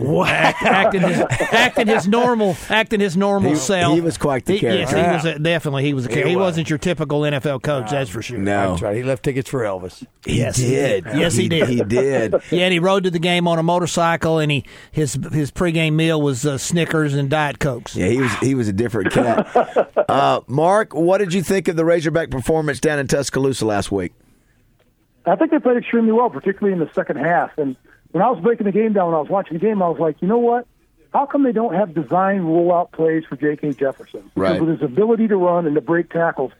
Act, acting his acting his normal acting his normal He- self. he was quite the He- Yes, he was a, definitely he was a character. He, was. wasn't your typical NFL coach, that's for sure. No, That's right. He left tickets for Elvis. Yes he Yes. did. Yes, he did. He did. Yeah, and he rode to the game on a motorcycle, and he his his pregame meal was uh, Snickers and Diet Cokes. Yeah, he was he was a different cat. Uh, Mark, what did you think of the Razorback performance down in Tuscaloosa last week? I think they played extremely well, particularly in the second half. And when I was breaking the game down, when I was watching the game, I was like, you know what? How come they don't have design rollout plays for J.K. Jefferson? Because Right. with his ability to run and to break tackles,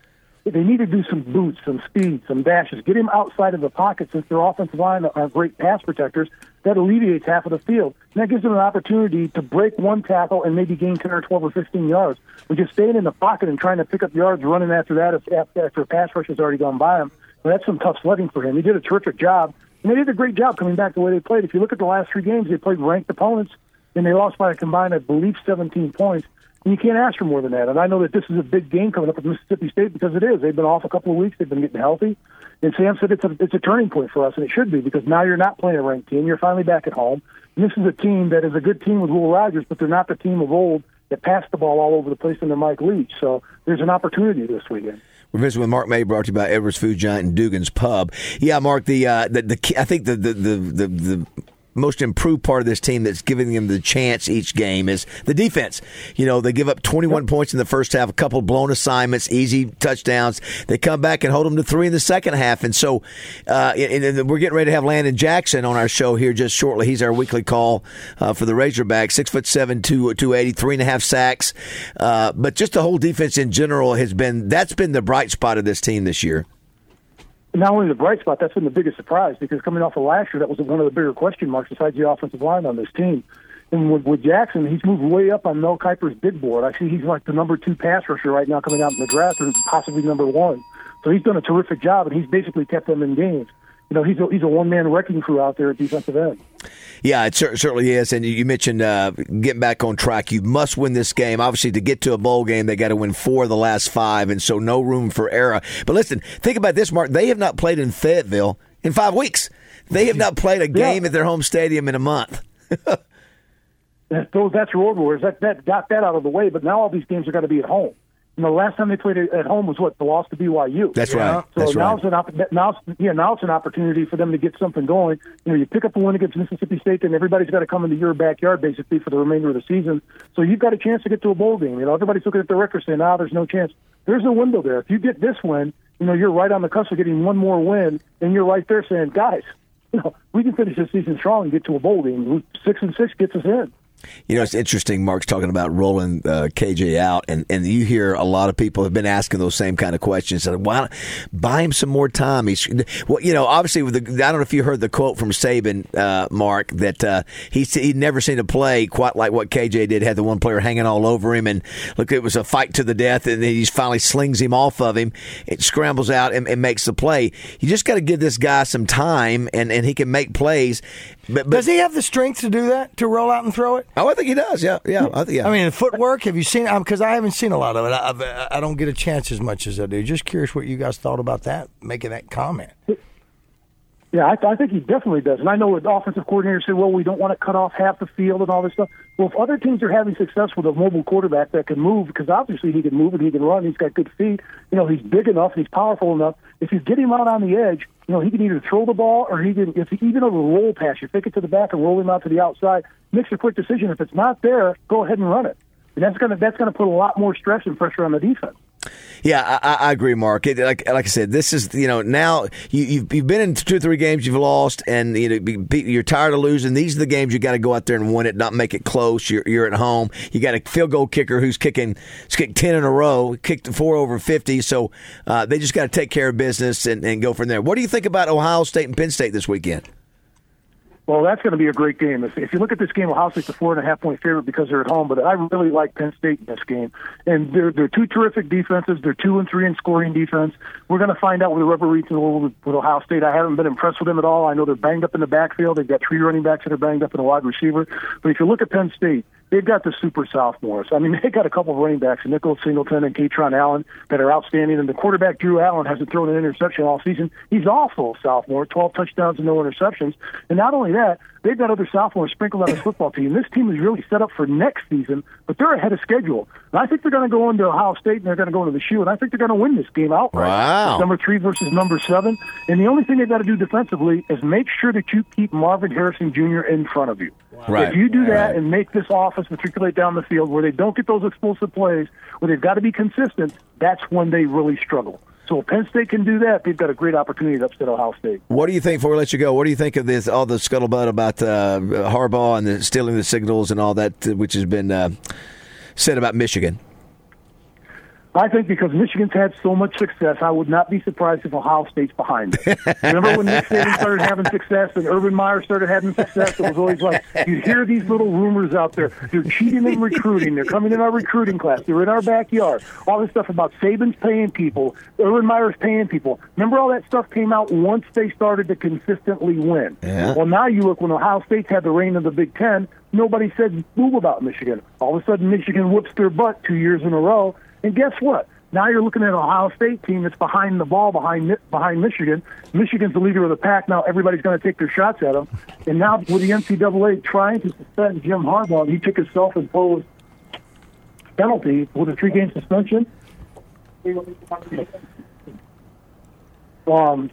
they need to do some boots, some speed, some dashes. Get him outside of the pocket since their offensive line are great pass protectors. That alleviates half of the field. And that gives them an opportunity to break one tackle and maybe gain 10 or 12 or 15 yards. But just staying in the pocket and trying to pick up yards running after that if- after, after a pass rush has already gone by him, well, that's some tough sledding for him. He did a terrific job. And they did a great job coming back the way they played. If you look at the last three games, they played ranked opponents, and they lost by a combined, I believe, 17 points. And you can't ask for more than that. And I know that this is a big game coming up with Mississippi State because it is. They've been off a couple of weeks. They've been getting healthy. And Sam said it's a, it's a turning point for us, and it should be because now you're not playing a ranked team. You're finally back at home. And this is a team that is a good team with Will Rogers, but they're not the team of old that passed the ball all over the place under Mike Leach. So there's an opportunity this weekend. We're visiting with Mark May, brought to you by Edwards Food Giant and Dugan's Pub. Yeah, Mark, the uh, the, the I think the the, the the the most improved part of this team that's giving them the chance each game is the defense. You know, they give up 21 points in the first half, a couple blown assignments, easy touchdowns. They come back and hold them to three in the second half. And so, uh, and, and we're getting ready to have Landon Jackson on our show here just shortly. He's our weekly call uh, for the Razorbacks, six foot seven, two two eighty, three and a half sacks. Uh, but just the whole defense in general has been that's been the bright spot of this team this year. Not only the bright spot, that's been the biggest surprise because coming off of last year, that was one of the bigger question marks besides the offensive line on this team. And with, with Jackson, he's moved way up on Mel Kiper's big board. I see he's like the number two pass rusher right now coming out in the draft, or possibly number one. So he's done a terrific job, and he's basically kept them in games. You know, he's a, he's a one man wrecking crew out there at defensive end. Yeah, it cer- certainly is. And you- mentioned uh, getting back on track. You must win this game. Obviously, to get to a bowl game, they got to win four of the last five, and so no room for error. But listen, think about this, Mark. They have not played in Fayetteville in five weeks. They have not played a game at their home stadium in a month. That, those, that's road wars. That that got that out of the way. But now all these games are going to be at home. You know, last time they played at home was what the loss to BYU. That's right. So That's now right. it's an opp- now it's, yeah now it's an opportunity for them to get something going. You know, you pick up a win against Mississippi State, then everybody's got to come into your backyard basically for the remainder of the season. So you've got a chance to get to a bowl game. You know, everybody's looking at the record saying, "Ah, there's no chance." There's a window there. If you get this win, you know you're right on the cusp of getting one more win, and you're right there saying, "Guys, you know we can finish this season strong and get to a bowl game. Six and six gets us in." You know, it's interesting. Mark's talking about rolling uh, KJ out, and, and you hear a lot of people have been asking those same kind of questions. Why not buy him some more time? He's, well, you know, obviously, with the, I don't know if you heard the quote from Saban, uh, Mark, that uh, he he'd never seen a play quite like what KJ did. Had the one player hanging all over him, and look, it was a fight to the death, and then he finally slings him off of him. It scrambles out and, and makes the play. You just got to give this guy some time, and, and he can make plays. But, but Does he have the strength to do that? To roll out and throw it? Oh, I think he does. Yeah, yeah. I think. Yeah. I mean, the footwork. Have you seen? Um, because I haven't seen a lot of it. I, I've- don't get a chance as much as I do. Just curious what you guys thought about that, making that comment. Yeah, I, I think he definitely does. And I know the offensive coordinator said, well, we don't want to cut off half the field and all this stuff. Well, if other teams are having success with a mobile quarterback that can move, because obviously he can move and he can run, he's got good feet, you know, he's big enough, and he's powerful enough. If you get him out on the edge, you know, he can either throw the ball or he can, if he, even a roll pass, you fake it to the back and roll him out to the outside, makes a quick decision. If it's not there, go ahead and run it. And that's going to that's going to put a lot more stress and pressure on the defense. Yeah, I, I agree, Mark. It, like like I said, this is you know now you, you've you've been in two or three games you've lost, and you know you're tired of losing. These are the games you got to go out there and win it, not make it close. You're you're at home. You got a field goal kicker who's kicking who's kicked ten in a row, kicked four over fifty. So uh, they just got to take care of business and, and go from there. What do you think about Ohio State and Penn State this weekend? Well, that's going to be a great game. If, if you look at this game, Ohio State's a four and a half point favorite because they're at home. But I really like Penn State in this game, and they're they're two terrific defenses. They're two and three in scoring defense. We're going to find out where the rubber meets the road with, Ohio State. I haven't been impressed with them at all. I know they're banged up in the backfield. They've got three running backs that are banged up and a wide receiver. But if you look at Penn State, they've got the super sophomores. I mean, they've got a couple of running backs, Nicholas Singleton and Kaytron Allen, that are outstanding. And the quarterback, Drew Allar, hasn't thrown an interception all season. He's also a sophomore, 12 touchdowns and no interceptions. And not only that, they've got other sophomores sprinkled on this football team. This team is really set up for next season, but they're ahead of schedule. And I think they're going to go into Ohio State and they're going to go into the shoe, and I think they're going to win this game outright. Wow. Number three versus number seven. And the only thing they've got to do defensively is make sure that you keep Marvin Harrison Jr. in front of you. Right. If you do that Right. and make this offense matriculate down the field where they don't get those explosive plays, where they've got to be consistent, that's when they really struggle. So if Penn State can do that, they've got a great opportunity to upset Ohio State. What do you think? Before we let you go, what do you think of this? All the scuttlebutt about uh, Harbaugh and the stealing the signals and all that, uh, which has been uh, said about Michigan. I think because Michigan's had so much success, I would not be surprised if Ohio State's behind it. Remember when Nick Saban started having success and Urban Meyer started having success? It was always like you hear these little rumors out there. They're cheating in recruiting. They're coming in our recruiting class. They're in our backyard. All this stuff about Saban's paying people, Urban Meyer's paying people. Remember all that stuff came out once they started to consistently win. Yeah. Well, now you look when Ohio State's had the reign of the Big Ten. Nobody said boo about Michigan. All of a sudden, Michigan whoops their butt two years in a row. And guess what? Now you're looking at an Ohio State team that's behind the ball, behind behind Michigan. Michigan's the leader of the pack. Now everybody's going to take their shots at them. And now with the NCAA trying to suspend Jim Harbaugh, he took his self-imposed penalty with a three-game suspension. Um,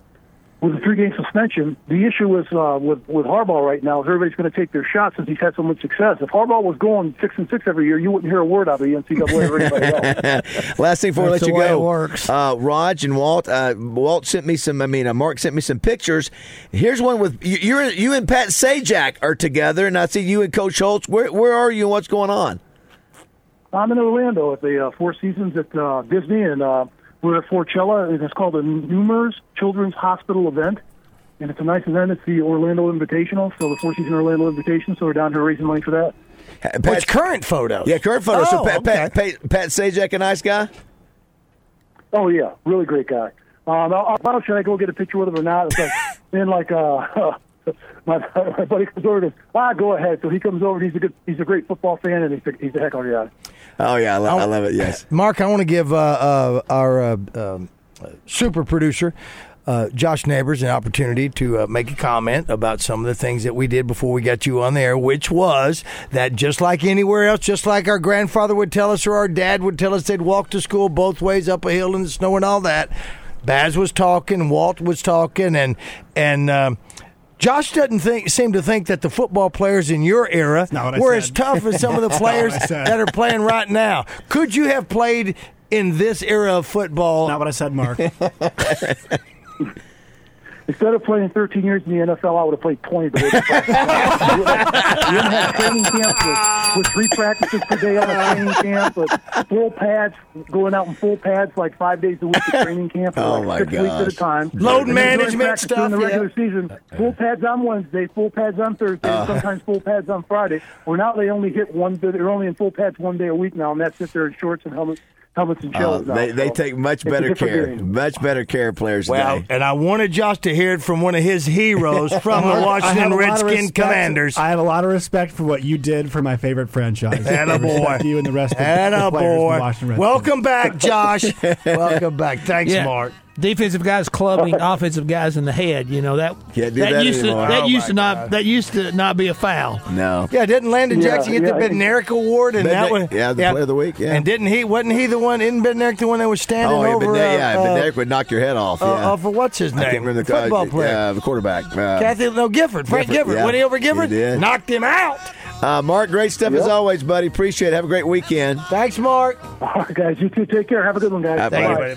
with a three-game suspension, the issue is uh, with with Harbaugh right now is everybody's going to take their shots since he's had so much success. If Harbaugh was going six and six every year, you wouldn't hear a word out of the NCAA or anybody else. Last thing before I let you go, works. Uh, Raj and Walt. Uh, Walt sent me some. I mean, uh, Mark sent me some pictures. Here's one with you. You're, you and Pat Sajak are together, and I see you and Coach Schultz. Where where are you? and What's going on? I'm in Orlando at the uh, Four Seasons at uh, Disney, and uh, we're at Forcella. and It's called the Nemours Children's Hospital event, and it's a nice event. It's the Orlando Invitational, so the Four Seasons Orlando Invitation. So we're down here raising money for that. Pat, Which current photos? yeah, current photo. so Oh, Pat, okay. Pat, Pat, Pat Sajak, a nice guy. Oh yeah, really great guy. Um, I, I don't know should I go get a picture with him or not. It's like then like uh, my, my buddy comes over and goes, ah, go ahead. So he comes over. and He's a good, he's a great football fan, and he's a, he's a heck of a guy. Oh yeah, I, lo- I love it. Yes. Mark, I want to give uh, uh, our uh, um, uh, super producer. Uh, Josh Neighbors an opportunity to uh, make a comment about some of the things that we did before we got you on there, which was that just like anywhere else, just like our grandfather would tell us or our dad would tell us, they'd walk to school both ways up a hill in the snow and all that. Baz was talking, Walt was talking, and and um, Josh doesn't think seem to think that the football players in your era not what I were as tough as some of the players what I said. that are playing right now. Could you have played in this era of football? Not what I said, Mark. Instead of playing 13 years in the NFL, I would have played 20. The way they practice. we would have had training camps with, with three practices per day on a training camp, with full pads, going out in full pads like five days a week at training camp for Oh, like my six weeks at a time. Load And management practice stuff, During the yeah. regular season, full pads on Wednesday, full pads on Thursday, Uh. and sometimes full pads on Friday. Where now they only hit one, they're only in full pads one day a week now, and that's if they're in shorts and helmets, helmets and Uh, shells. now. they they So take much better care, game. much better care of players Well, today. and I wanted Josh to hear it from one of his heroes from the Washington a lot of Redskin Commanders. I have a lot of respect for what you did for my favorite franchise. I Attaboy. respect you and the rest of the players in the Washington Redskins. Welcome back, Josh. Welcome back. Thanks, Yeah. Mark. Defensive guys clubbing offensive guys in the head. You know that that, that used anymore. to that Oh, used to not God. that used to not be a foul. no. Yeah, didn't Landon Yeah, Jackson get yeah. the Bednarik Award? And Bednarik- that was yeah, the player of the week, yeah. And didn't he? Wasn't he the one? Isn't Bednarik the one that was standing Oh, yeah, over? but uh, yeah, uh, but would knock your head off. uh, yeah. uh, for what's his name? I can't remember the football uh, player. Uh, the quarterback. Uh, Kathy, no, Gifford, Frank Gifford, Gifford. yeah. Went he over He Gifford? did. Knocked him out. uh, Mark, great stuff as always, buddy. Appreciate it. Have a great weekend. Uh, Thanks, Mark. All right, guys, you two take care. Have a good one, guys. Bye, Bye. buddy.